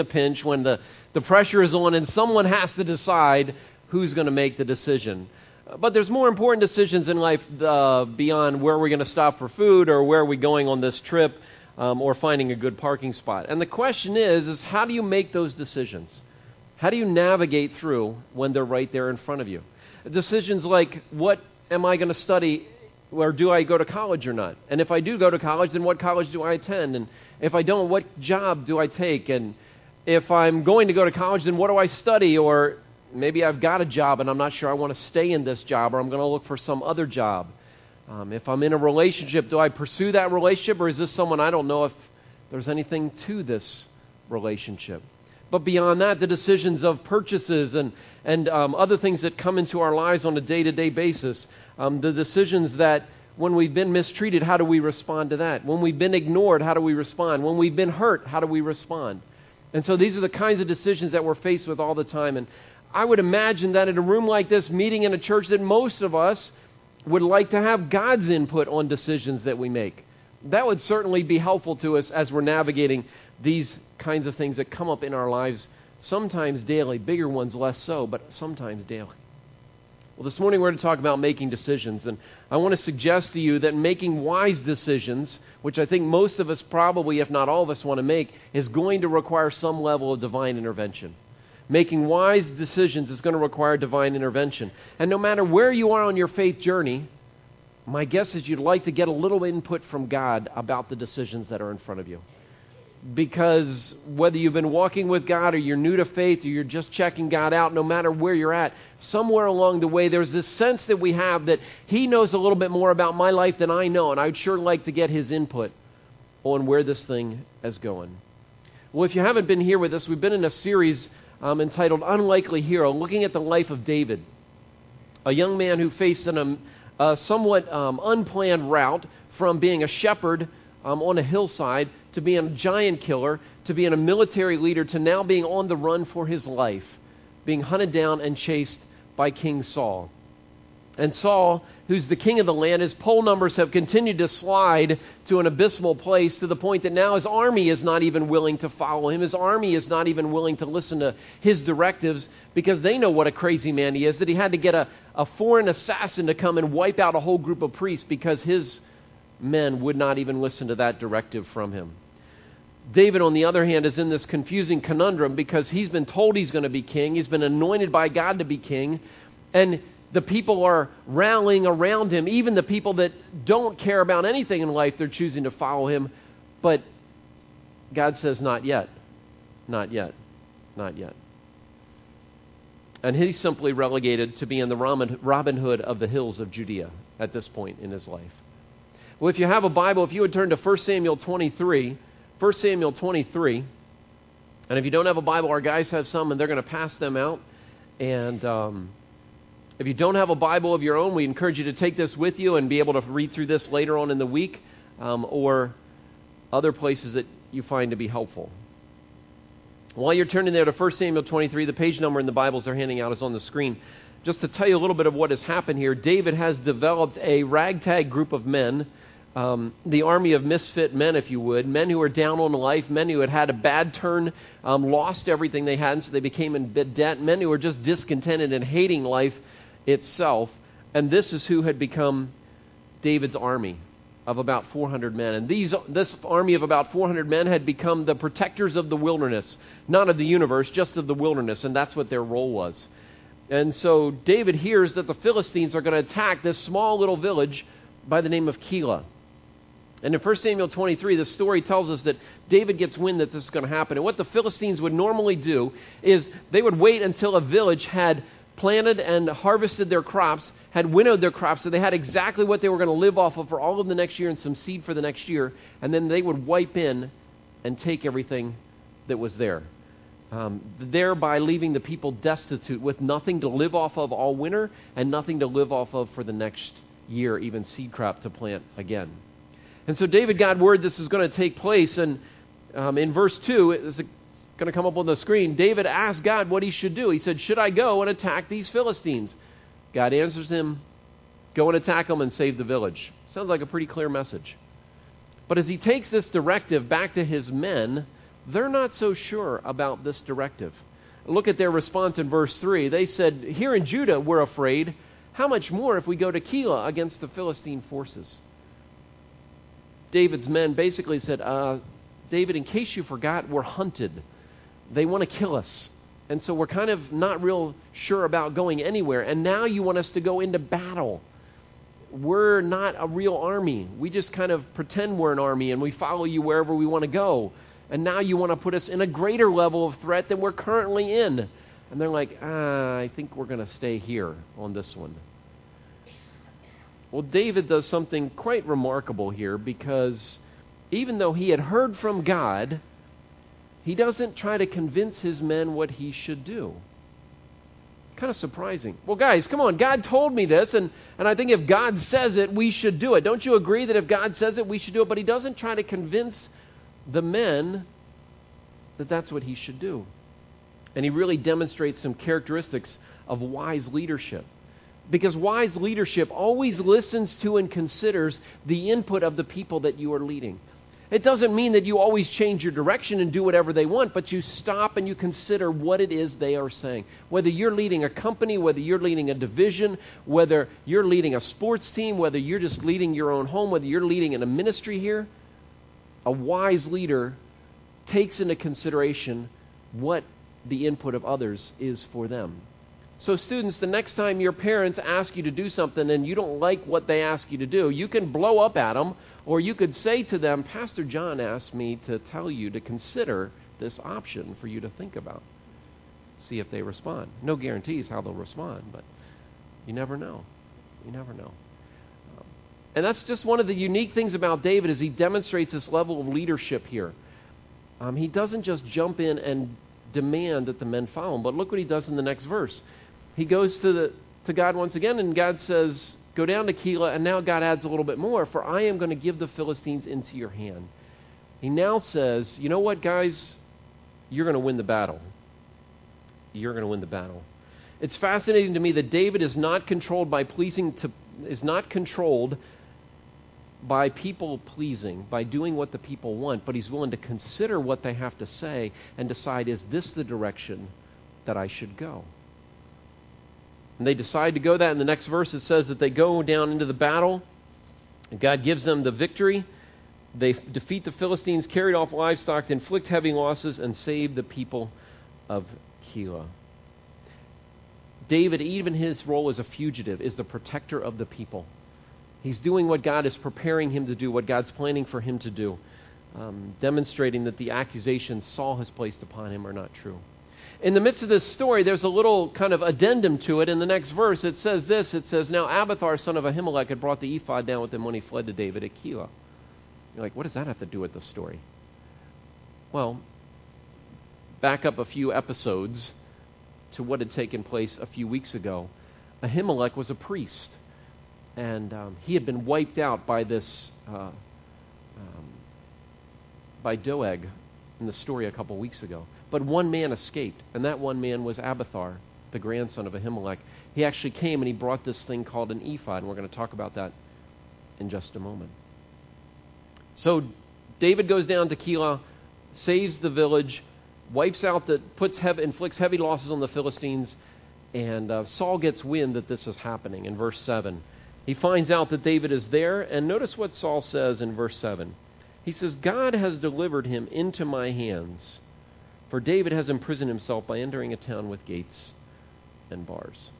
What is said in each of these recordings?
a pinch, when the, the pressure is on, and someone has to decide who's going to make the decision. But there's more important decisions in life uh, beyond where we're going to stop for food or where we're we going on this trip um, or finding a good parking spot. And the question is, is how do you make those decisions? How do you navigate through when they're right there in front of you? Decisions like, what am I going to study or do I go to college or not? And if I do go to college, then what college do I attend? And if I don't, what job do I take? And if I'm going to go to college, then what do I study? Or maybe I've got a job and I'm not sure I want to stay in this job or I'm going to look for some other job. Um, if I'm in a relationship, do I pursue that relationship or is this someone I don't know if there's anything to this relationship? But beyond that, the decisions of purchases and, and um, other things that come into our lives on a day to day basis, um, the decisions that when we've been mistreated, how do we respond to that? When we've been ignored, how do we respond? When we've been hurt, how do we respond? And so these are the kinds of decisions that we're faced with all the time. And I would imagine that in a room like this, meeting in a church, that most of us would like to have God's input on decisions that we make. That would certainly be helpful to us as we're navigating these kinds of things that come up in our lives, sometimes daily, bigger ones less so, but sometimes daily. Well, this morning we're going to talk about making decisions, and I want to suggest to you that making wise decisions, which I think most of us probably, if not all of us, want to make, is going to require some level of divine intervention. Making wise decisions is going to require divine intervention. And no matter where you are on your faith journey, my guess is you'd like to get a little input from God about the decisions that are in front of you. Because whether you've been walking with God or you're new to faith or you're just checking God out, no matter where you're at, somewhere along the way, there's this sense that we have that He knows a little bit more about my life than I know, and I'd sure like to get His input on where this thing is going. Well, if you haven't been here with us, we've been in a series um, entitled Unlikely Hero, looking at the life of David, a young man who faced an, um, a somewhat um, unplanned route from being a shepherd um, on a hillside to being a giant killer to being a military leader to now being on the run for his life, being hunted down and chased by King Saul. And Saul, who's the king of the land, his poll numbers have continued to slide to an abysmal place to the point that now his army is not even willing to follow him. His army is not even willing to listen to his directives because they know what a crazy man he is, that he had to get a, a foreign assassin to come and wipe out a whole group of priests because his men would not even listen to that directive from him. David, on the other hand, is in this confusing conundrum because he's been told he's going to be king. He's been anointed by God to be king. And the people are rallying around him. Even the people that don't care about anything in life, they're choosing to follow him. But God says, Not yet. Not yet. Not yet. And he's simply relegated to being the Robin Hood of the hills of Judea at this point in his life. Well, if you have a Bible, if you would turn to 1 Samuel 23, 1 Samuel 23, and if you don't have a Bible, our guys have some, and they're going to pass them out. And um, if you don't have a Bible of your own, we encourage you to take this with you and be able to read through this later on in the week um, or other places that you find to be helpful. While you're turning there to 1 Samuel 23, the page number in the Bibles they're handing out is on the screen. Just to tell you a little bit of what has happened here, David has developed a ragtag group of men, um, the army of misfit men, if you would, men who were down on life, men who had had a bad turn, um, lost everything they had, and so they became in debt, men who were just discontented and hating life itself. And this is who had become David's army of about 400 men. And these, this army of about 400 men had become the protectors of the wilderness, not of the universe, just of the wilderness. And that's what their role was. And so David hears that the Philistines are going to attack this small little village by the name of Keilah. And in 1 Samuel 23, the story tells us that David gets wind that this is going to happen. And what the Philistines would normally do is they would wait until a village had planted and harvested their crops, had winnowed their crops, so they had exactly what they were going to live off of for all of the next year and some seed for the next year, and then they would wipe in and take everything that was there. Um, thereby leaving the people destitute with nothing to live off of all winter and nothing to live off of for the next year, even seed crop to plant again. And so David got word this is going to take place, and um, in verse 2, it's going to come up on the screen. David asked God what he should do. He said, Should I go and attack these Philistines? God answers him, Go and attack them and save the village. Sounds like a pretty clear message. But as he takes this directive back to his men, they're not so sure about this directive. Look at their response in verse 3. They said, Here in Judah, we're afraid. How much more if we go to Keilah against the Philistine forces? David's men basically said, uh, David, in case you forgot, we're hunted. They want to kill us. And so we're kind of not real sure about going anywhere. And now you want us to go into battle. We're not a real army. We just kind of pretend we're an army and we follow you wherever we want to go. And now you want to put us in a greater level of threat than we're currently in. And they're like, ah, I think we're going to stay here on this one. Well, David does something quite remarkable here because even though he had heard from God, he doesn't try to convince his men what he should do. Kind of surprising. Well, guys, come on. God told me this, and, and I think if God says it, we should do it. Don't you agree that if God says it, we should do it? But he doesn't try to convince the men that that's what he should do. And he really demonstrates some characteristics of wise leadership. Because wise leadership always listens to and considers the input of the people that you are leading. It doesn't mean that you always change your direction and do whatever they want, but you stop and you consider what it is they are saying. Whether you're leading a company, whether you're leading a division, whether you're leading a sports team, whether you're just leading your own home, whether you're leading in a ministry here, a wise leader takes into consideration what the input of others is for them. So, students, the next time your parents ask you to do something and you don't like what they ask you to do, you can blow up at them, or you could say to them, Pastor John asked me to tell you to consider this option for you to think about. See if they respond. No guarantees how they'll respond, but you never know. You never know. Um, and that's just one of the unique things about David is he demonstrates this level of leadership here. Um, he doesn't just jump in and demand that the men follow him, but look what he does in the next verse he goes to, the, to God once again, and God says, Go down to Keilah, and now God adds a little bit more, for I am going to give the Philistines into your hand. He now says, You know what, guys? You're going to win the battle. You're going to win the battle. It's fascinating to me that David is not controlled by pleasing to is not controlled by people pleasing, by doing what the people want, but he's willing to consider what they have to say and decide is this the direction that I should go? And they decide to go that. In the next verse, it says that they go down into the battle. And God gives them the victory. They defeat the Philistines, carried off livestock, inflict heavy losses, and save the people of Keilah. David, even his role as a fugitive, is the protector of the people. He's doing what God is preparing him to do, what God's planning for him to do, um, demonstrating that the accusations Saul has placed upon him are not true in the midst of this story, there's a little kind of addendum to it. In the next verse, it says this It says, Now Abiathar, son of Ahimelech, had brought the ephod down with him when he fled to David at Keilah. You're like, what does that have to do with the story? Well, back up a few episodes to what had taken place a few weeks ago. Ahimelech was a priest, and um, he had been wiped out by this, uh, um, by Doeg in the story a couple weeks ago. But one man escaped, and that one man was Abiathar, the grandson of Ahimelech. He actually came and he brought this thing called an ephod, and we're going to talk about that in just a moment. So David goes down to Keilah, saves the village, wipes out the, puts heavy, inflicts heavy losses on the Philistines, and uh, Saul gets wind that this is happening in verse 7. He finds out that David is there, and notice what Saul says in verse 7. He says, God has delivered him into my hands for David has imprisoned himself by entering a town with gates and bars.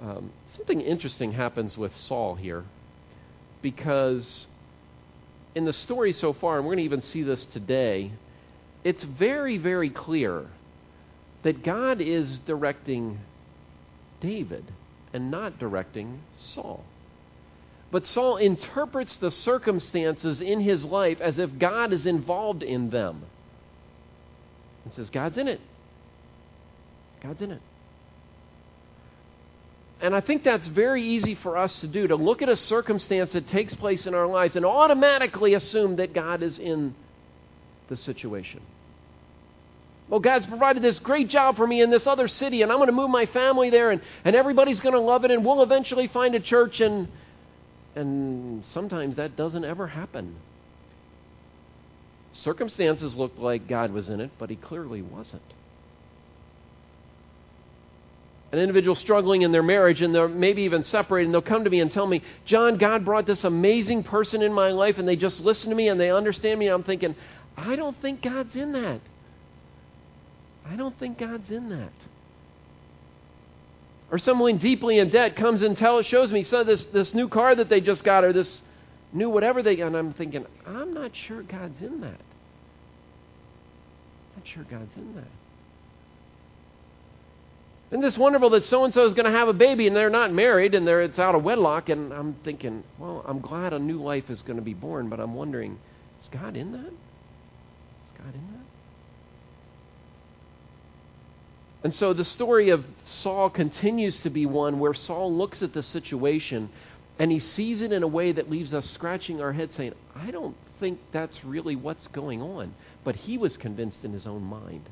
Um, something interesting happens with Saul here because in the story so far, and we're going to even see this today, it's very, very clear that God is directing David and not directing Saul. But Saul interprets the circumstances in his life as if God is involved in them and says, God's in it. God's in it. And I think that's very easy for us to do to look at a circumstance that takes place in our lives and automatically assume that God is in the situation. Well, God's provided this great job for me in this other city, and I'm going to move my family there, and, and everybody's going to love it, and we'll eventually find a church, and, and sometimes that doesn't ever happen. Circumstances looked like God was in it, but he clearly wasn't. An individual struggling in their marriage and they're maybe even separated, and they'll come to me and tell me, John, God brought this amazing person in my life, and they just listen to me and they understand me. And I'm thinking, I don't think God's in that. I don't think God's in that. Or someone deeply in debt comes and tells, shows me, so this, this new car that they just got, or this new whatever they and I'm thinking, I'm not sure God's in that. I'm Not sure God's in that. Isn't this wonderful that so and so is going to have a baby and they're not married and they're, it's out of wedlock? And I'm thinking, well, I'm glad a new life is going to be born, but I'm wondering, is God in that? Is God in that? And so the story of Saul continues to be one where Saul looks at the situation and he sees it in a way that leaves us scratching our head saying, I don't think that's really what's going on. But he was convinced in his own mind.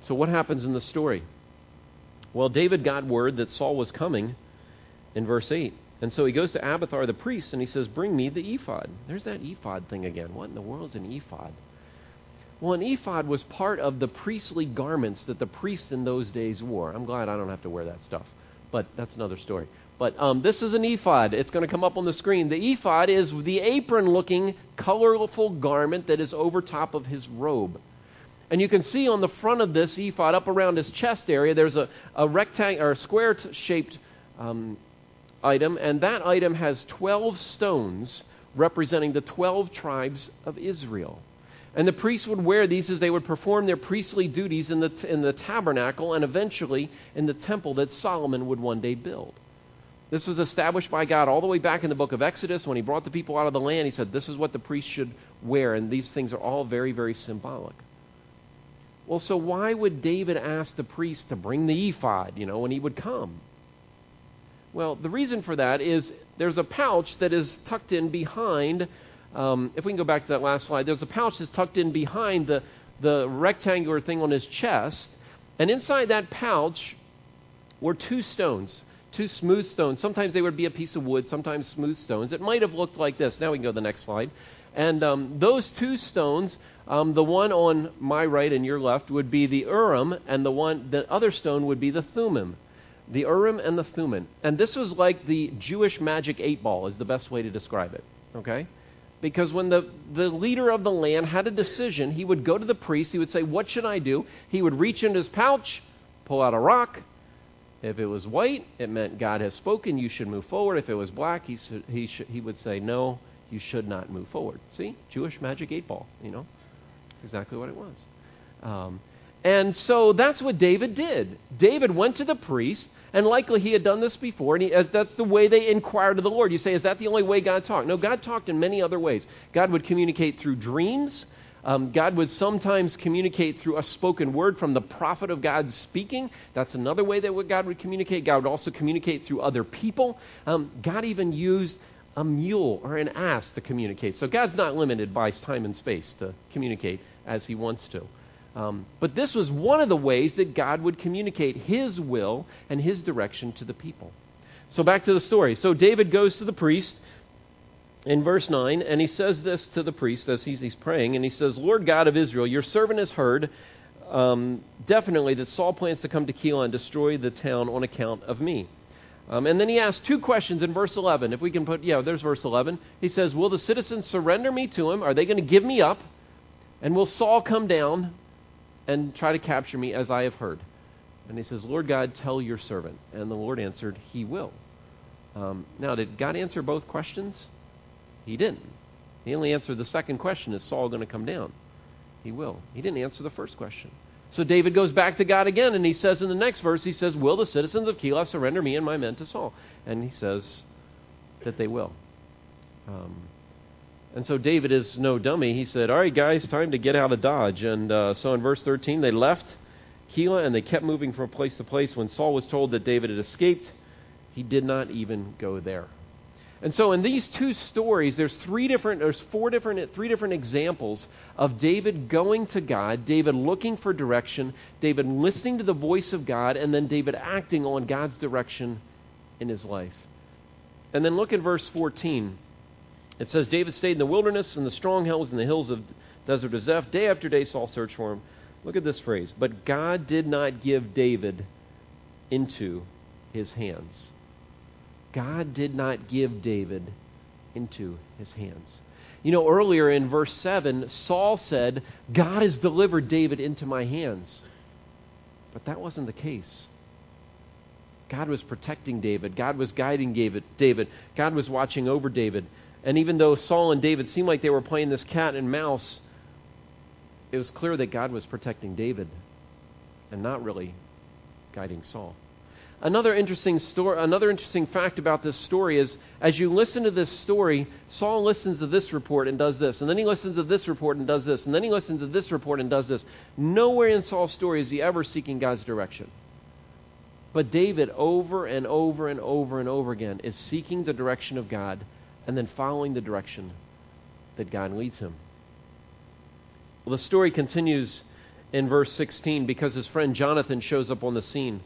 So, what happens in the story? Well, David got word that Saul was coming in verse 8. And so he goes to Abiathar the priest and he says, Bring me the ephod. There's that ephod thing again. What in the world is an ephod? Well, an ephod was part of the priestly garments that the priests in those days wore. I'm glad I don't have to wear that stuff, but that's another story. But um, this is an ephod. It's going to come up on the screen. The ephod is the apron looking, colorful garment that is over top of his robe. And you can see on the front of this ephod, up around his chest area, there's a, a rectangle or square shaped um, item, and that item has 12 stones representing the 12 tribes of Israel. And the priests would wear these as they would perform their priestly duties in the, in the tabernacle and eventually in the temple that Solomon would one day build. This was established by God all the way back in the book of Exodus when he brought the people out of the land. He said, This is what the priests should wear, and these things are all very, very symbolic. Well, so why would David ask the priest to bring the ephod, you know, when he would come? Well, the reason for that is there's a pouch that is tucked in behind. Um, if we can go back to that last slide, there's a pouch that's tucked in behind the, the rectangular thing on his chest. And inside that pouch were two stones, two smooth stones. Sometimes they would be a piece of wood, sometimes smooth stones. It might have looked like this. Now we can go to the next slide. And um, those two stones, um, the one on my right and your left, would be the Urim, and the one, the other stone would be the Thummim. The Urim and the Thummim. And this was like the Jewish magic eight ball, is the best way to describe it. Okay? Because when the, the leader of the land had a decision, he would go to the priest, he would say, What should I do? He would reach into his pouch, pull out a rock. If it was white, it meant God has spoken, you should move forward. If it was black, he, should, he, should, he would say, No, you should not move forward. See? Jewish magic eight ball, you know? Exactly what it was. Um, and so that's what David did. David went to the priest, and likely he had done this before, and he, uh, that's the way they inquired of the Lord. You say, is that the only way God talked? No, God talked in many other ways. God would communicate through dreams. Um, God would sometimes communicate through a spoken word from the prophet of God speaking. That's another way that God would communicate. God would also communicate through other people. Um, God even used a mule or an ass to communicate. So God's not limited by time and space to communicate as he wants to. Um, but this was one of the ways that God would communicate his will and his direction to the people. So back to the story. So David goes to the priest in verse 9, and he says this to the priest as he's, he's praying, and he says, Lord God of Israel, your servant has heard um, definitely that Saul plans to come to Keilah and destroy the town on account of me. Um, and then he asks two questions in verse 11. If we can put, yeah, there's verse 11. He says, Will the citizens surrender me to him? Are they going to give me up? And will Saul come down and try to capture me as I have heard? And he says, Lord God, tell your servant. And the Lord answered, He will. Um, now, did God answer both questions? He didn't. He only answered the second question Is Saul going to come down? He will. He didn't answer the first question. So David goes back to God again, and he says in the next verse, he says, Will the citizens of Keilah surrender me and my men to Saul? And he says that they will. Um, and so David is no dummy. He said, All right, guys, time to get out of Dodge. And uh, so in verse 13, they left Keilah and they kept moving from place to place. When Saul was told that David had escaped, he did not even go there. And so in these two stories, there's three different, there's four different, three different examples of David going to God, David looking for direction, David listening to the voice of God, and then David acting on God's direction in his life. And then look at verse 14. It says David stayed in the wilderness, and the strong hills, in the hills of desert of Ziph. Day after day, Saul searched for him. Look at this phrase. But God did not give David into his hands. God did not give David into his hands. You know, earlier in verse 7, Saul said, God has delivered David into my hands. But that wasn't the case. God was protecting David. God was guiding David. David. God was watching over David. And even though Saul and David seemed like they were playing this cat and mouse, it was clear that God was protecting David and not really guiding Saul. Another interesting story, another interesting fact about this story is as you listen to this story, Saul listens to this report and does this, and then he listens to this report and does this, and then he listens to this report and does this. Nowhere in Saul's story is he ever seeking God's direction. But David, over and over and over and over again, is seeking the direction of God and then following the direction that God leads him. Well, the story continues in verse 16 because his friend Jonathan shows up on the scene.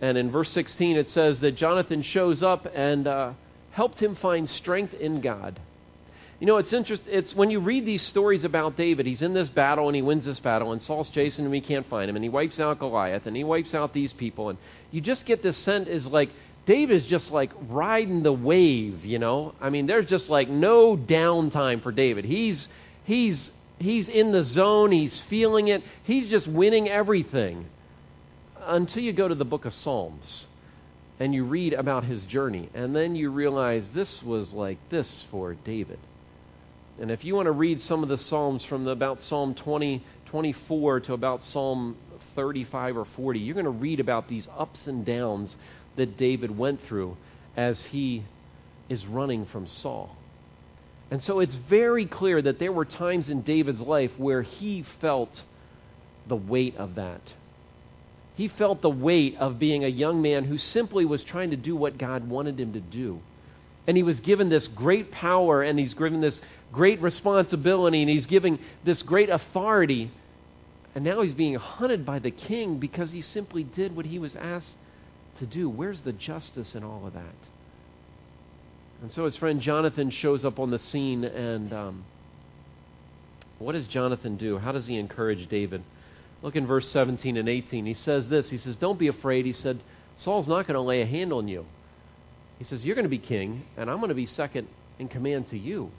And in verse 16, it says that Jonathan shows up and uh, helped him find strength in God. You know, it's interesting. It's when you read these stories about David, he's in this battle and he wins this battle, and Saul's chasing him, he can't find him, and he wipes out Goliath, and he wipes out these people, and you just get this sense is like David is just like riding the wave, you know? I mean, there's just like no downtime for David. He's he's he's in the zone, he's feeling it, he's just winning everything. Until you go to the book of Psalms and you read about his journey, and then you realize this was like this for David. And if you want to read some of the Psalms from the, about Psalm 20, 24 to about Psalm 35 or 40, you're going to read about these ups and downs that David went through as he is running from Saul. And so it's very clear that there were times in David's life where he felt the weight of that. He felt the weight of being a young man who simply was trying to do what God wanted him to do. And he was given this great power and he's given this great responsibility and he's given this great authority. And now he's being hunted by the king because he simply did what he was asked to do. Where's the justice in all of that? And so his friend Jonathan shows up on the scene, and um, what does Jonathan do? How does he encourage David? Look in verse 17 and 18. He says this He says, Don't be afraid. He said, Saul's not going to lay a hand on you. He says, You're going to be king, and I'm going to be second in command to you.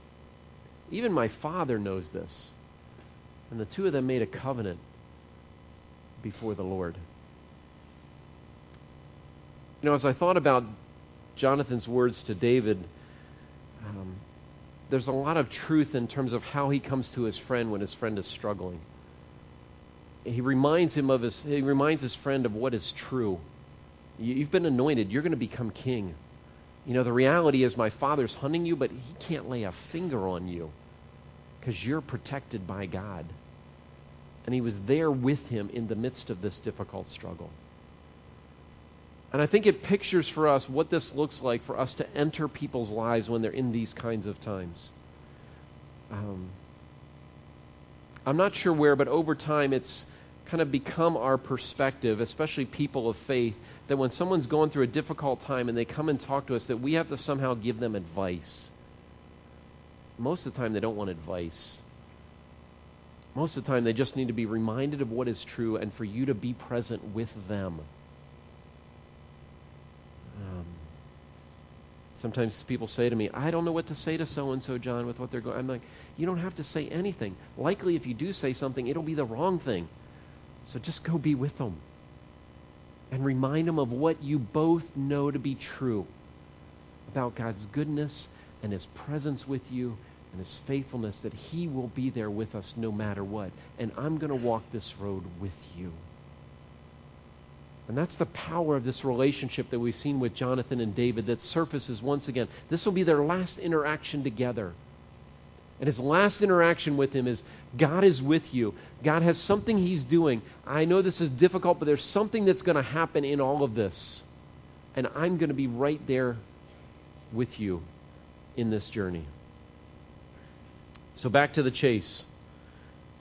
Even my father knows this. And the two of them made a covenant before the Lord. You know, as I thought about Jonathan's words to David, um, there's a lot of truth in terms of how he comes to his friend when his friend is struggling. He reminds him of his, he reminds his friend of what is true. You've been anointed. You're going to become king. You know, the reality is my father's hunting you, but he can't lay a finger on you because you're protected by God. And he was there with him in the midst of this difficult struggle. And I think it pictures for us what this looks like for us to enter people's lives when they're in these kinds of times. Um, I'm not sure where, but over time it's kind of become our perspective, especially people of faith, that when someone's going through a difficult time and they come and talk to us, that we have to somehow give them advice. Most of the time, they don't want advice. Most of the time, they just need to be reminded of what is true and for you to be present with them. Sometimes people say to me, I don't know what to say to so and so, John, with what they're going. I'm like, you don't have to say anything. Likely, if you do say something, it'll be the wrong thing. So just go be with them and remind them of what you both know to be true about God's goodness and His presence with you and His faithfulness, that He will be there with us no matter what. And I'm going to walk this road with you. And that's the power of this relationship that we've seen with Jonathan and David that surfaces once again. This will be their last interaction together. And his last interaction with him is God is with you. God has something he's doing. I know this is difficult, but there's something that's going to happen in all of this. And I'm going to be right there with you in this journey. So back to the chase.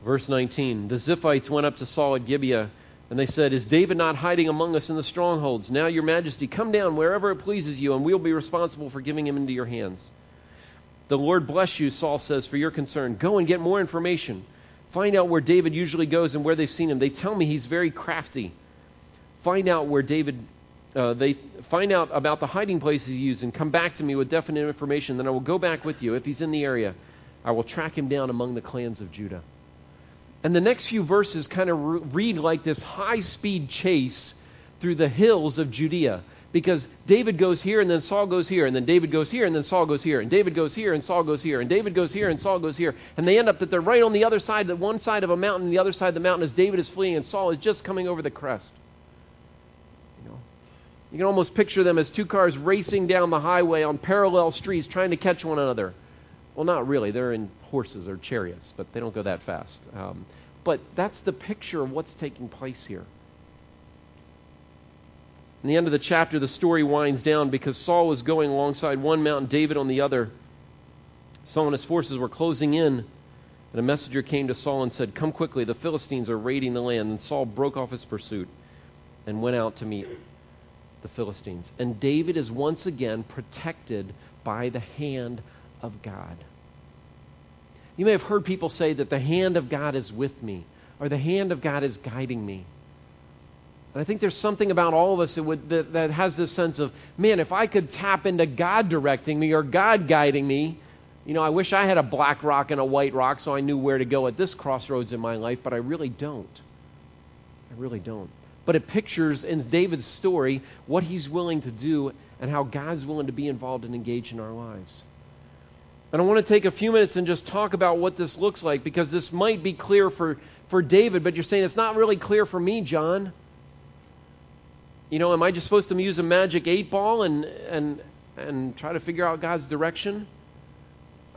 Verse 19 The Ziphites went up to Saul at Gibeah and they said, Is David not hiding among us in the strongholds? Now, your majesty, come down wherever it pleases you, and we'll be responsible for giving him into your hands. The Lord bless you, Saul says, for your concern. Go and get more information. Find out where David usually goes and where they've seen him. They tell me he's very crafty. Find out where David, uh, they find out about the hiding places he used and come back to me with definite information. Then I will go back with you. If he's in the area, I will track him down among the clans of Judah. And the next few verses kind of read like this high speed chase through the hills of Judea. Because David goes here and then Saul goes here and then David goes here and then Saul goes here and David goes here and Saul goes here and David goes here and Saul goes here. And they end up that they're right on the other side the one side of a mountain and the other side of the mountain as David is fleeing and Saul is just coming over the crest. You know? You can almost picture them as two cars racing down the highway on parallel streets trying to catch one another well not really they're in horses or chariots but they don't go that fast um, but that's the picture of what's taking place here in the end of the chapter, the story winds down because Saul was going alongside one mountain, David on the other. Saul and his forces were closing in, and a messenger came to Saul and said, Come quickly, the Philistines are raiding the land. And Saul broke off his pursuit and went out to meet the Philistines. And David is once again protected by the hand of God. You may have heard people say that the hand of God is with me, or the hand of God is guiding me. And I think there's something about all of us that, would, that, that has this sense of, man, if I could tap into God directing me or God guiding me, you know, I wish I had a black rock and a white rock so I knew where to go at this crossroads in my life, but I really don't. I really don't. But it pictures in David's story what he's willing to do and how God's willing to be involved and engage in our lives. And I want to take a few minutes and just talk about what this looks like because this might be clear for, for David, but you're saying it's not really clear for me, John you know, am I just supposed to use a magic eight ball and, and, and try to figure out God's direction?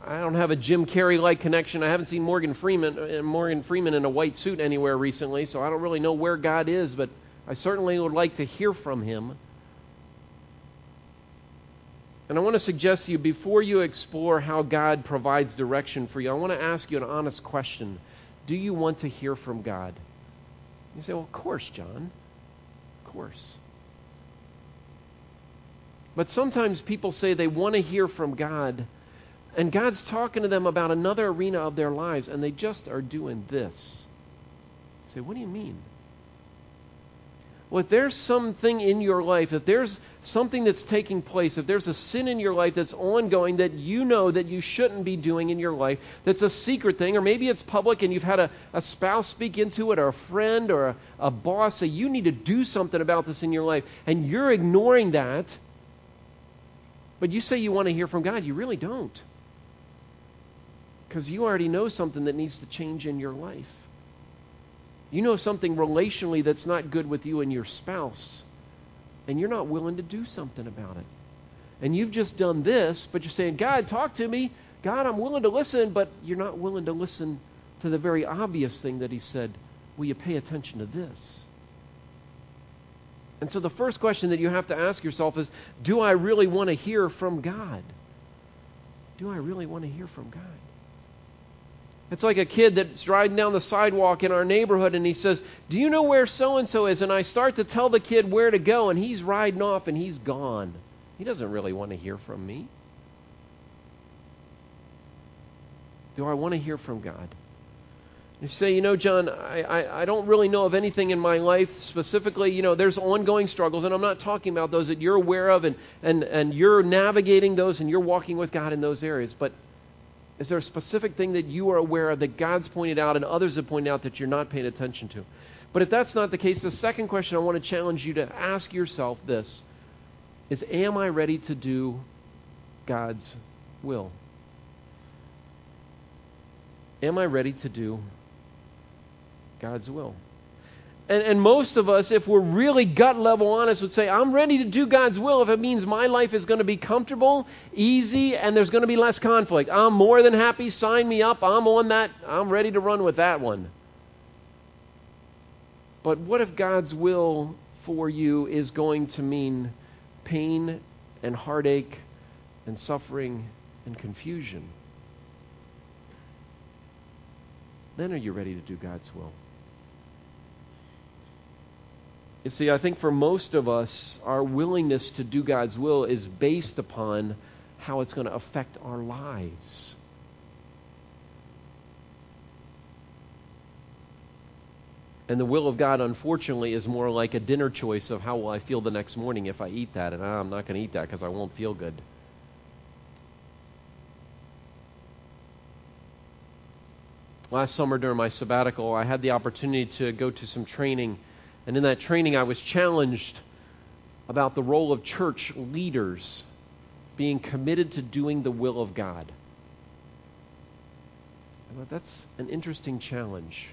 I don't have a Jim Carrey like connection. I haven't seen Morgan Freeman, uh, Morgan Freeman in a white suit anywhere recently, so I don't really know where God is, but I certainly would like to hear from him. And I want to suggest to you before you explore how God provides direction for you, I want to ask you an honest question. Do you want to hear from God? You say, well, of course, John Of course. But sometimes people say they want to hear from God, and God's talking to them about another arena of their lives, and they just are doing this. You say, what do you mean? Well, if there's something in your life, if there's something that's taking place, if there's a sin in your life that's ongoing that you know that you shouldn't be doing in your life, that's a secret thing, or maybe it's public and you've had a, a spouse speak into it, or a friend or a, a boss say, you need to do something about this in your life, and you're ignoring that, but you say you want to hear from God, you really don't. Because you already know something that needs to change in your life. You know something relationally that's not good with you and your spouse, and you're not willing to do something about it. And you've just done this, but you're saying, God, talk to me. God, I'm willing to listen, but you're not willing to listen to the very obvious thing that He said. Will you pay attention to this? And so the first question that you have to ask yourself is Do I really want to hear from God? Do I really want to hear from God? It's like a kid that's riding down the sidewalk in our neighborhood and he says, Do you know where so and so is? And I start to tell the kid where to go and he's riding off and he's gone. He doesn't really want to hear from me. Do I want to hear from God? You say, you know, John, I, I, I, don't really know of anything in my life specifically. You know, there's ongoing struggles, and I'm not talking about those that you're aware of, and, and, and you're navigating those and you're walking with God in those areas. But is there a specific thing that you are aware of that God's pointed out and others have pointed out that you're not paying attention to? But if that's not the case, the second question I want to challenge you to ask yourself this is Am I ready to do God's will? Am I ready to do God's will? And, and most of us, if we're really gut level honest, would say, I'm ready to do God's will if it means my life is going to be comfortable, easy, and there's going to be less conflict. I'm more than happy. Sign me up. I'm on that. I'm ready to run with that one. But what if God's will for you is going to mean pain and heartache and suffering and confusion? Then are you ready to do God's will? You see, I think for most of us, our willingness to do God's will is based upon how it's going to affect our lives. And the will of God, unfortunately, is more like a dinner choice of how will I feel the next morning if I eat that. And ah, I'm not going to eat that because I won't feel good. Last summer during my sabbatical, I had the opportunity to go to some training. And in that training, I was challenged about the role of church leaders being committed to doing the will of God. Thought that's an interesting challenge.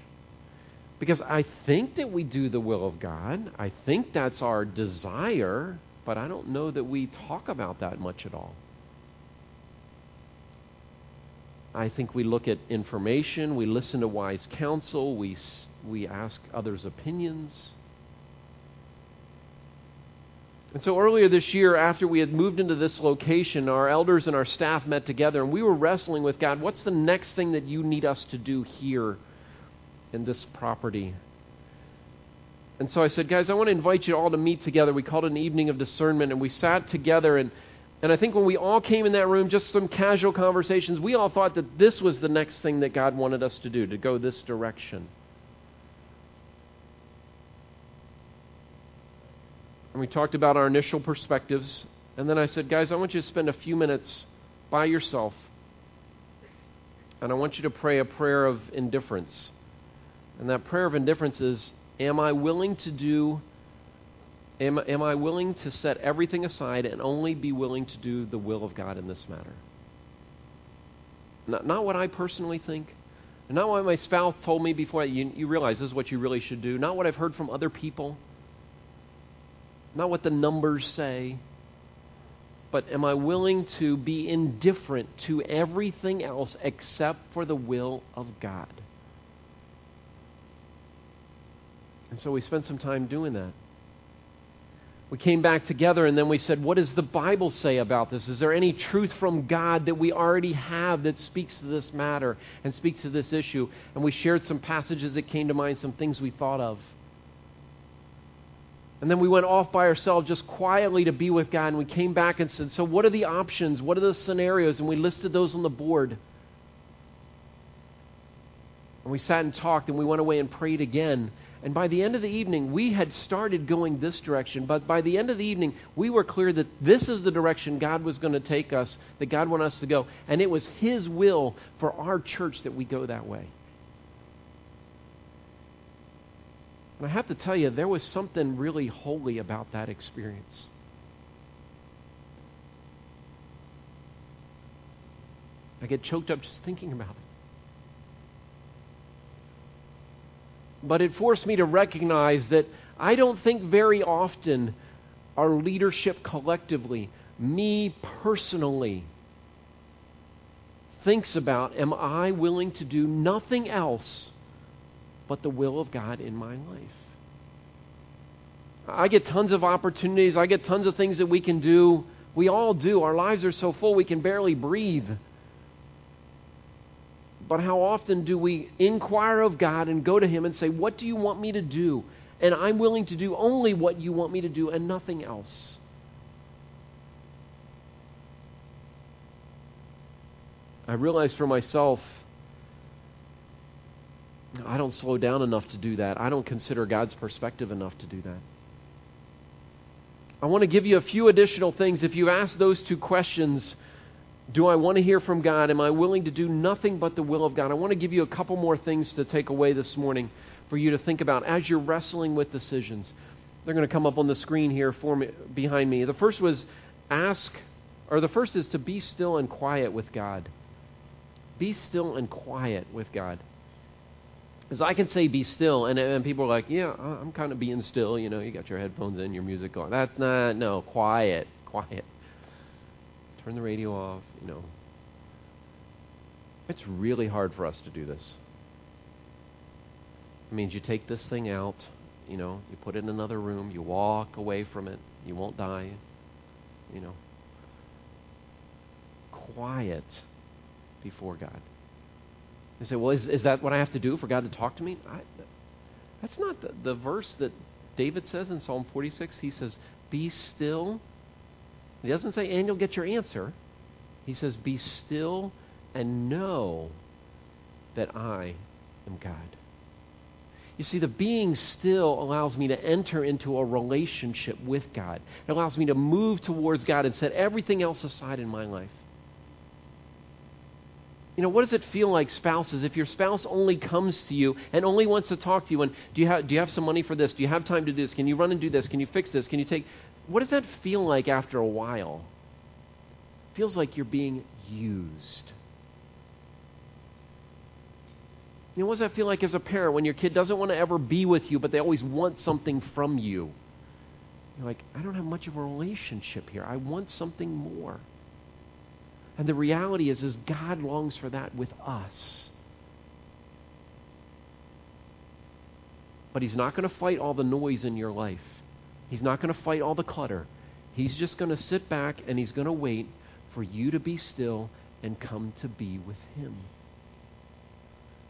Because I think that we do the will of God. I think that's our desire, but I don't know that we talk about that much at all. I think we look at information, we listen to wise counsel, we, we ask others' opinions. And so earlier this year, after we had moved into this location, our elders and our staff met together and we were wrestling with God, what's the next thing that you need us to do here in this property. And so I said, guys, I want to invite you all to meet together. We called it an evening of discernment, and we sat together. And, and I think when we all came in that room, just some casual conversations, we all thought that this was the next thing that God wanted us to do, to go this direction. And we talked about our initial perspectives. And then I said, guys, I want you to spend a few minutes by yourself. And I want you to pray a prayer of indifference. And that prayer of indifference is Am I willing to do, am, am I willing to set everything aside and only be willing to do the will of God in this matter? Not, not what I personally think, not what my spouse told me before. You, you realize this is what you really should do. Not what I've heard from other people. Not what the numbers say. But am I willing to be indifferent to everything else except for the will of God? And so we spent some time doing that. We came back together and then we said, What does the Bible say about this? Is there any truth from God that we already have that speaks to this matter and speaks to this issue? And we shared some passages that came to mind, some things we thought of. And then we went off by ourselves just quietly to be with God. And we came back and said, So, what are the options? What are the scenarios? And we listed those on the board. And we sat and talked and we went away and prayed again. And by the end of the evening, we had started going this direction. But by the end of the evening, we were clear that this is the direction God was going to take us, that God wanted us to go. And it was His will for our church that we go that way. And I have to tell you, there was something really holy about that experience. I get choked up just thinking about it. but it forced me to recognize that I don't think very often our leadership collectively, me personally, thinks about am I willing to do nothing else but the will of God in my life? I get tons of opportunities, I get tons of things that we can do. We all do. Our lives are so full we can barely breathe. But how often do we inquire of God and go to Him and say, What do you want me to do? And I'm willing to do only what you want me to do and nothing else. I realized for myself, don't slow down enough to do that. I don't consider God's perspective enough to do that. I want to give you a few additional things. If you ask those two questions, do I want to hear from God? Am I willing to do nothing but the will of God? I want to give you a couple more things to take away this morning for you to think about as you're wrestling with decisions. They're going to come up on the screen here for me, behind me. The first was ask, or the first is to be still and quiet with God. Be still and quiet with God. Because I can say be still, and, and people are like, yeah, I'm kind of being still. You know, you got your headphones in, your music going. That's not, no, quiet, quiet turn the radio off, you know. It's really hard for us to do this. It means you take this thing out, you know, you put it in another room, you walk away from it, you won't die, you know. Quiet before God. You say, well, is, is that what I have to do for God to talk to me? I, that's not the, the verse that David says in Psalm 46. He says, Be still he doesn't say, and you'll get your answer. He says, Be still and know that I am God. You see, the being still allows me to enter into a relationship with God. It allows me to move towards God and set everything else aside in my life. You know, what does it feel like, spouses, if your spouse only comes to you and only wants to talk to you and do you have, do you have some money for this? Do you have time to do this? Can you run and do this? Can you fix this? Can you take. What does that feel like after a while? It feels like you're being used. You know, what does that feel like as a parent when your kid doesn't want to ever be with you, but they always want something from you? You're like, I don't have much of a relationship here. I want something more. And the reality is, is God longs for that with us. But He's not going to fight all the noise in your life. He's not going to fight all the clutter. He's just going to sit back and He's going to wait for you to be still and come to be with Him.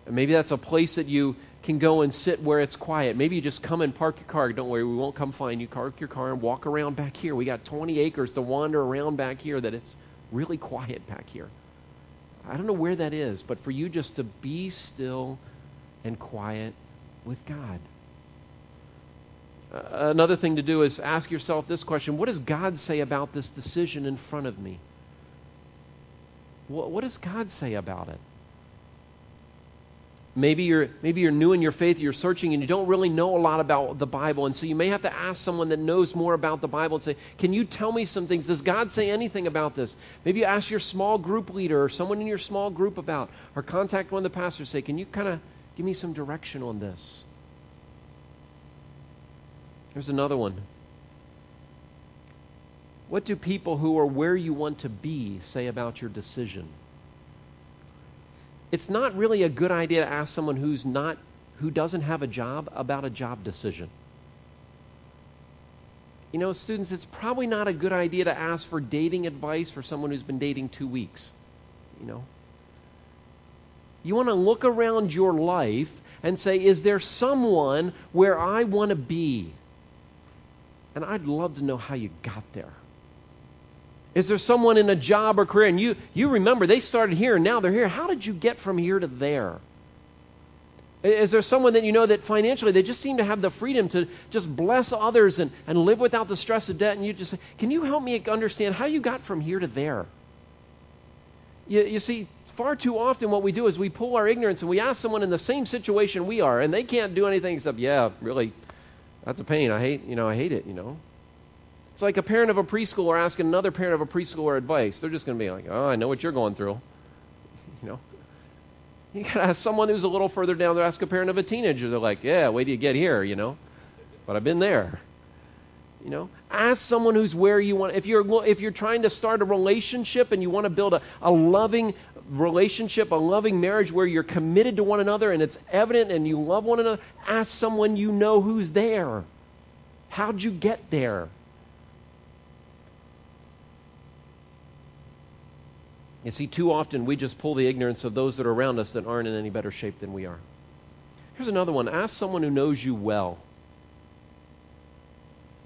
And maybe that's a place that you can go and sit where it's quiet. Maybe you just come and park your car. Don't worry, we won't come find you. Park your car and walk around back here. We got 20 acres to wander around back here that it's really quiet back here. I don't know where that is, but for you just to be still and quiet with God. Uh, another thing to do is ask yourself this question What does God say about this decision in front of me? What, what does God say about it? Maybe you're, maybe you're new in your faith, you're searching, and you don't really know a lot about the Bible. And so you may have to ask someone that knows more about the Bible and say, Can you tell me some things? Does God say anything about this? Maybe you ask your small group leader or someone in your small group about, or contact one of the pastors, say, Can you kind of give me some direction on this? Here's another one. What do people who are where you want to be say about your decision? It's not really a good idea to ask someone who's not who doesn't have a job about a job decision. You know, students, it's probably not a good idea to ask for dating advice for someone who's been dating 2 weeks. You know. You want to look around your life and say, is there someone where I want to be? And I'd love to know how you got there. Is there someone in a job or career and you, you remember they started here and now they're here? How did you get from here to there? Is there someone that you know that financially they just seem to have the freedom to just bless others and, and live without the stress of debt? And you just say, Can you help me understand how you got from here to there? You, you see, far too often what we do is we pull our ignorance and we ask someone in the same situation we are, and they can't do anything except, Yeah, really, that's a pain. I hate, you know, I hate it, you know. It's like a parent of a preschooler asking another parent of a preschooler advice. They're just going to be like, oh, I know what you're going through. You know? You got to ask someone who's a little further down there, ask a parent of a teenager. They're like, yeah, wait till you get here, you know? But I've been there. You know, ask someone who's where you want. If you're if you're trying to start a relationship and you want to build a, a loving relationship, a loving marriage where you're committed to one another and it's evident and you love one another, ask someone you know who's there. How'd you get there? You see, too often we just pull the ignorance of those that are around us that aren't in any better shape than we are. Here's another one ask someone who knows you well.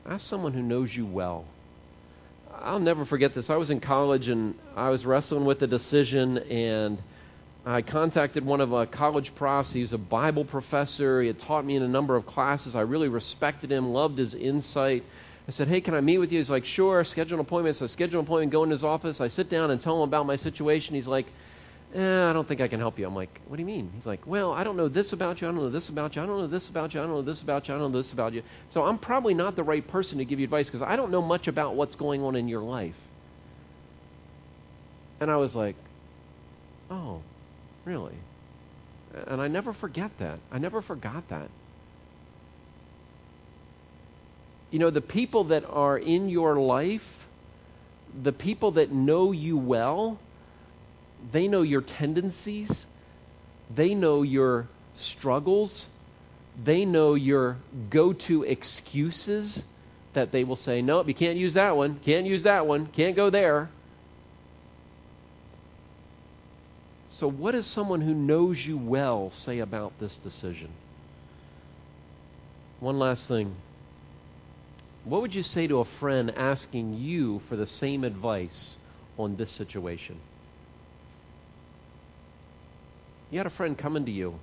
Ask someone who knows you well. I'll never forget this. I was in college and I was wrestling with a decision, and I contacted one of my college profs. He's a Bible professor. He had taught me in a number of classes. I really respected him, loved his insight. I said, Hey, can I meet with you? He's like, Sure, schedule an appointment. So I schedule an appointment, go in his office. I sit down and tell him about my situation. He's like, eh, I don't think I can help you. I'm like, What do you mean? He's like, Well, I don't know this about you. I don't know this about you. I don't know this about you. I don't know this about you. I don't know this about you. So I'm probably not the right person to give you advice because I don't know much about what's going on in your life. And I was like, Oh, really? And I never forget that. I never forgot that. You know, the people that are in your life, the people that know you well, they know your tendencies, they know your struggles, they know your go to excuses that they will say, Nope, you can't use that one, can't use that one, can't go there. So, what does someone who knows you well say about this decision? One last thing. What would you say to a friend asking you for the same advice on this situation. You had a friend coming to you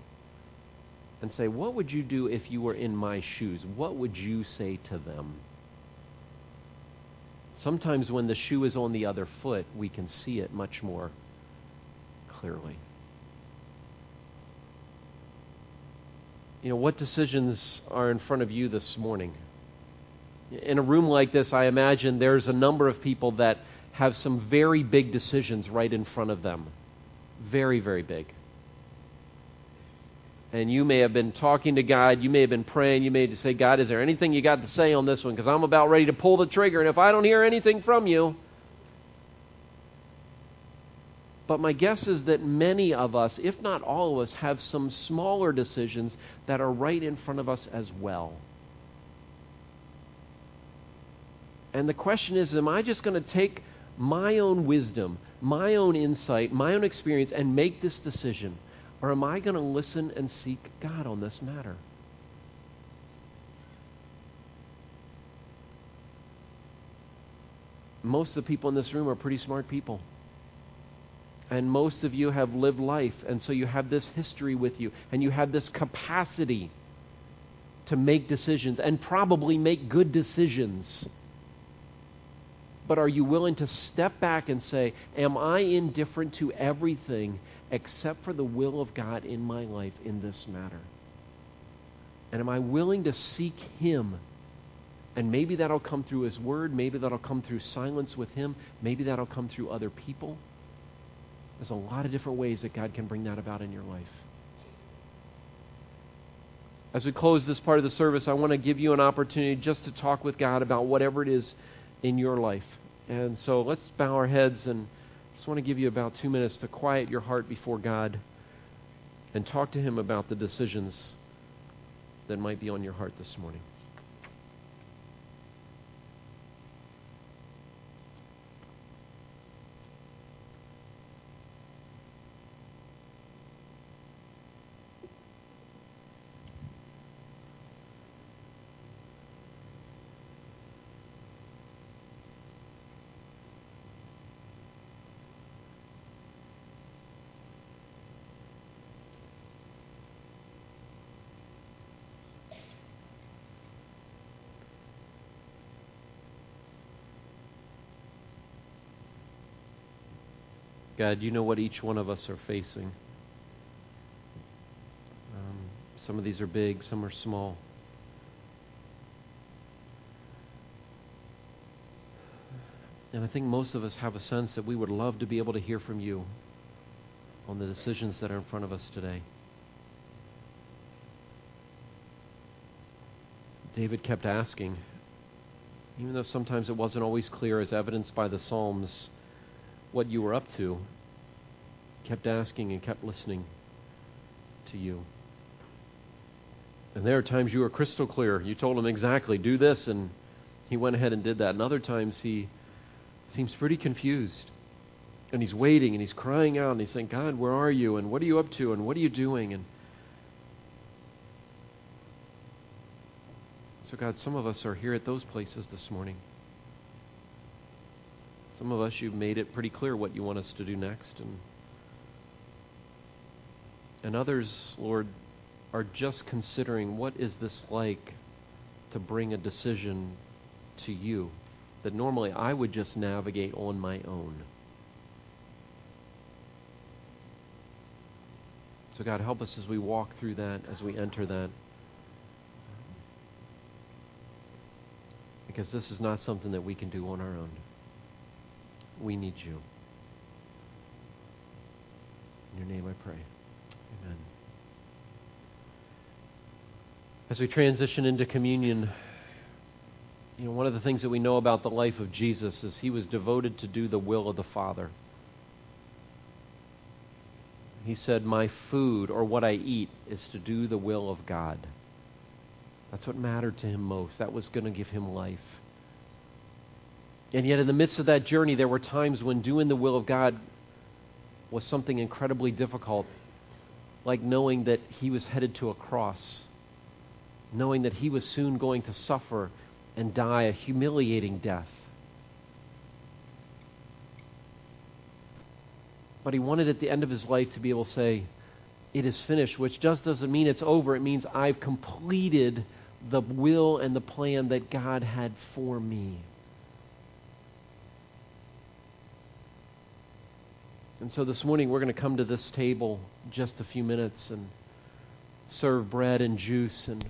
and say, What would you do if you were in my shoes? What would you say to them? Sometimes when the shoe is on the other foot, we can see it much more clearly. You know, what decisions are in front of you this morning? In a room like this, I imagine there's a number of people that have some very big decisions right in front of them. Very, very big and you may have been talking to God, you may have been praying, you may say, God, is there anything you got to say on this one? Because I'm about ready to pull the trigger, and if I don't hear anything from you. But my guess is that many of us, if not all of us, have some smaller decisions that are right in front of us as well. And the question is, am I just going to take my own wisdom, my own insight, my own experience, and make this decision? Or am I going to listen and seek God on this matter? Most of the people in this room are pretty smart people. And most of you have lived life, and so you have this history with you, and you have this capacity to make decisions and probably make good decisions. But are you willing to step back and say, Am I indifferent to everything except for the will of God in my life in this matter? And am I willing to seek Him? And maybe that'll come through His Word. Maybe that'll come through silence with Him. Maybe that'll come through other people. There's a lot of different ways that God can bring that about in your life. As we close this part of the service, I want to give you an opportunity just to talk with God about whatever it is in your life. And so let's bow our heads and just want to give you about two minutes to quiet your heart before God and talk to Him about the decisions that might be on your heart this morning. You know what each one of us are facing. Um, some of these are big, some are small. And I think most of us have a sense that we would love to be able to hear from you on the decisions that are in front of us today. David kept asking, even though sometimes it wasn't always clear, as evidenced by the Psalms what you were up to, kept asking and kept listening to you. And there are times you were crystal clear. You told him exactly, do this, and he went ahead and did that. And other times he seems pretty confused. And he's waiting and he's crying out and he's saying, God, where are you? And what are you up to? And what are you doing? And so, God, some of us are here at those places this morning. Some of us, you've made it pretty clear what you want us to do next. And, and others, Lord, are just considering what is this like to bring a decision to you that normally I would just navigate on my own. So, God, help us as we walk through that, as we enter that. Because this is not something that we can do on our own. We need you. In your name I pray. Amen. As we transition into communion, you know, one of the things that we know about the life of Jesus is he was devoted to do the will of the Father. He said, My food or what I eat is to do the will of God. That's what mattered to him most. That was going to give him life. And yet, in the midst of that journey, there were times when doing the will of God was something incredibly difficult, like knowing that he was headed to a cross, knowing that he was soon going to suffer and die a humiliating death. But he wanted at the end of his life to be able to say, It is finished, which just doesn't mean it's over. It means I've completed the will and the plan that God had for me. And so this morning we're going to come to this table just a few minutes and serve bread and juice and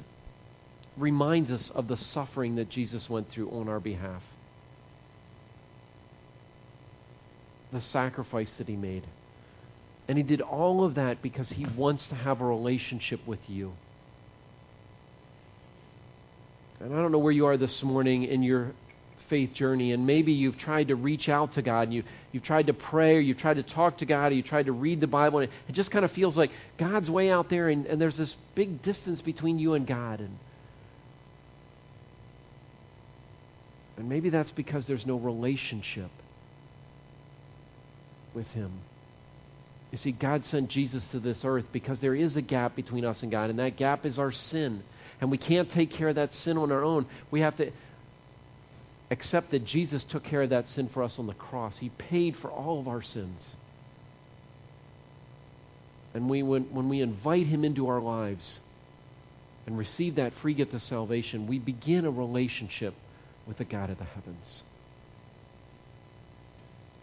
reminds us of the suffering that Jesus went through on our behalf. The sacrifice that he made. And he did all of that because he wants to have a relationship with you. And I don't know where you are this morning in your faith journey, and maybe you've tried to reach out to God, and you, you've tried to pray, or you've tried to talk to God, or you've tried to read the Bible, and it just kind of feels like God's way out there, and, and there's this big distance between you and God. And, and maybe that's because there's no relationship with Him. You see, God sent Jesus to this earth because there is a gap between us and God, and that gap is our sin. And we can't take care of that sin on our own. We have to accept that Jesus took care of that sin for us on the cross. He paid for all of our sins. And we, when, when we invite Him into our lives and receive that free gift of salvation, we begin a relationship with the God of the heavens.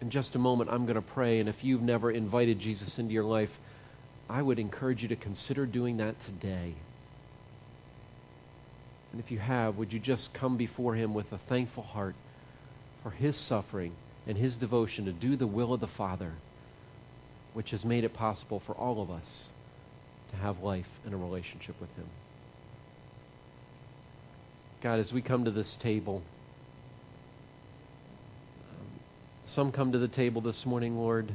In just a moment, I'm going to pray, and if you've never invited Jesus into your life, I would encourage you to consider doing that today. And if you have, would you just come before Him with a thankful heart for His suffering and His devotion to do the will of the Father, which has made it possible for all of us to have life and a relationship with Him? God, as we come to this table, um, some come to the table this morning, Lord,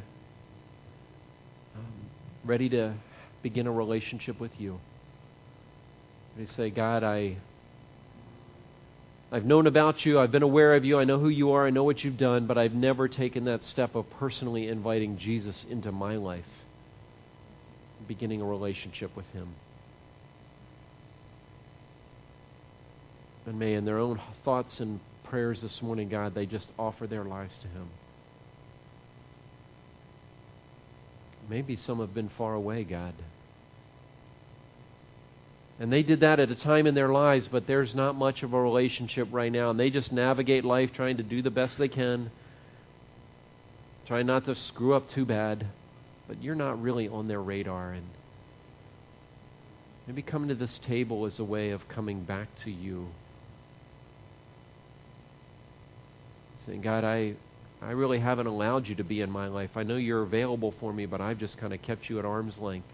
um, ready to begin a relationship with you. They say, God, I I've known about you. I've been aware of you. I know who you are. I know what you've done, but I've never taken that step of personally inviting Jesus into my life, beginning a relationship with him. And may, in their own thoughts and prayers this morning, God, they just offer their lives to him. Maybe some have been far away, God. And they did that at a time in their lives, but there's not much of a relationship right now. And they just navigate life trying to do the best they can, trying not to screw up too bad. But you're not really on their radar. And maybe coming to this table is a way of coming back to you. Saying, God, I, I really haven't allowed you to be in my life. I know you're available for me, but I've just kind of kept you at arm's length.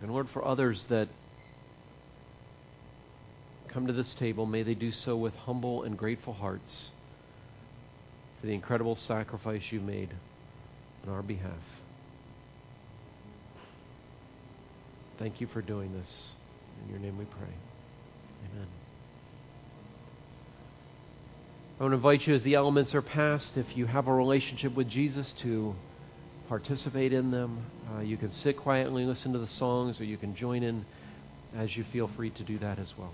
And Lord, for others that come to this table, may they do so with humble and grateful hearts for the incredible sacrifice you made on our behalf. Thank you for doing this. In your name we pray. Amen. I want to invite you as the elements are passed, if you have a relationship with Jesus, to participate in them. Uh, you can sit quietly and listen to the songs, or you can join in as you feel free to do that as well.